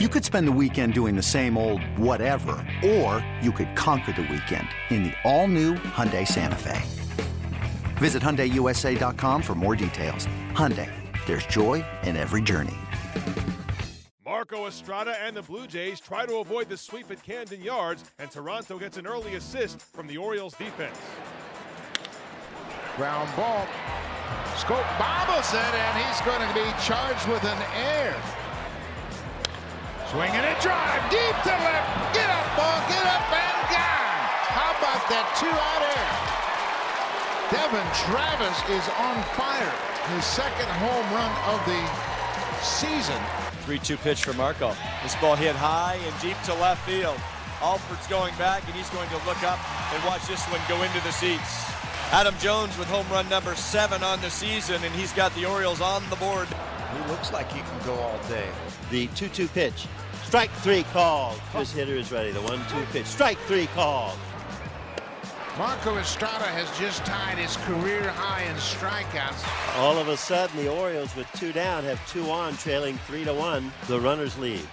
You could spend the weekend doing the same old whatever, or you could conquer the weekend in the all-new Hyundai Santa Fe. Visit HyundaiUSA.com for more details. Hyundai, there's joy in every journey. Marco Estrada and the Blue Jays try to avoid the sweep at Camden Yards, and Toronto gets an early assist from the Orioles defense. Ground ball. Schoop bobbles it, and he's going to be charged with an error. Swinging a drive deep to left. Get up, ball, get up and gone. How about that two-out air? Devon Travis is on fire. His second home run of the season. 3-2 pitch for Marco. This ball hit high and deep to left field. Alford's going back, and he's going to look up and watch this one go into the seats. Adam Jones with home run number seven on the season, and he's got the Orioles on the board. He looks like he can go all day. The 2-2 pitch. Strike three called. This hitter is ready. The 1-2 pitch. Strike three called. Marco Estrada has just tied his career high in strikeouts. All of a sudden, the Orioles with two down have two on, trailing three to one. The runners lead.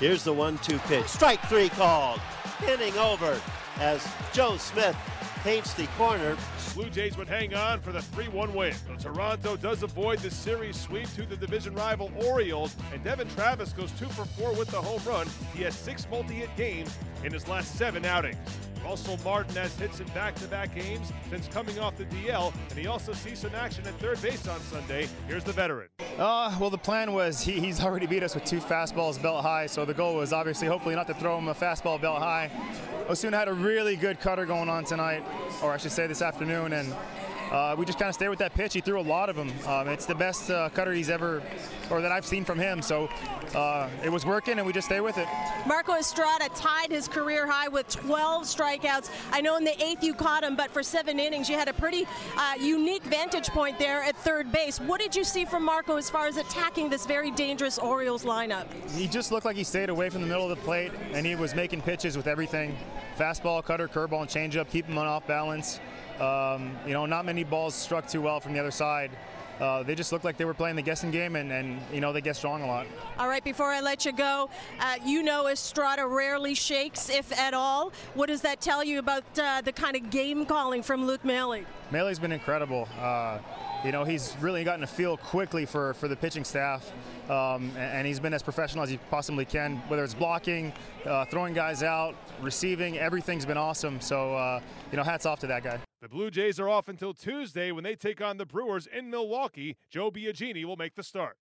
Here's the one-two pitch. Strike three called. Inning over as Joe Smith paints the corner. Blue Jays would hang on for the 3-1 win. So Toronto does avoid the series sweep to the division rival Orioles, and Devon Travis goes two for four with the home run. He has six multi-hit games in his last seven outings. Russell Martin has hits in back-to-back games since coming off the DL, and he also sees some action at third base on Sunday. Here's the veteran. Uh, well, the plan was he, he's already beat us with two fastballs belt high, so the goal was obviously hopefully not to throw him a fastball belt high. Osuna had a really good cutter going on tonight, or I should say this afternoon, and uh, we just kind of stayed with that pitch. He threw a lot of them. Um, it's the best uh, cutter he's ever, or that I've seen from him. So uh, it was working, and we just stay with it. Marco Estrada tied his career high with 12 strikeouts. I know in the eighth you caught him, but for seven innings, you had a pretty uh, unique vantage point there at third base. What did you see from Marco as far as attacking this very dangerous Orioles lineup? He just looked like he stayed away from the middle of the plate, and he was making pitches with everything fastball, cutter, curveball, and changeup, keep him on off balance. Um, you know, not many balls struck too well from the other side. Uh, they just looked like they were playing the guessing game, and, and you know they get wrong a lot. All right, before I let you go, uh, you know Estrada rarely shakes, if at all. What does that tell you about uh, the kind of game calling from Luke Maile? Maile's been incredible. Uh, you know, he's really gotten a feel quickly for, for the pitching staff, um, and, and, he's been as professional as he possibly can, whether it's blocking, uh, throwing guys out, receiving, everything's been awesome. So, uh, you know, hats off to that guy. The Blue Jays are off until Tuesday when they take on the Brewers in Milwaukee. Joe Biagini will make the start.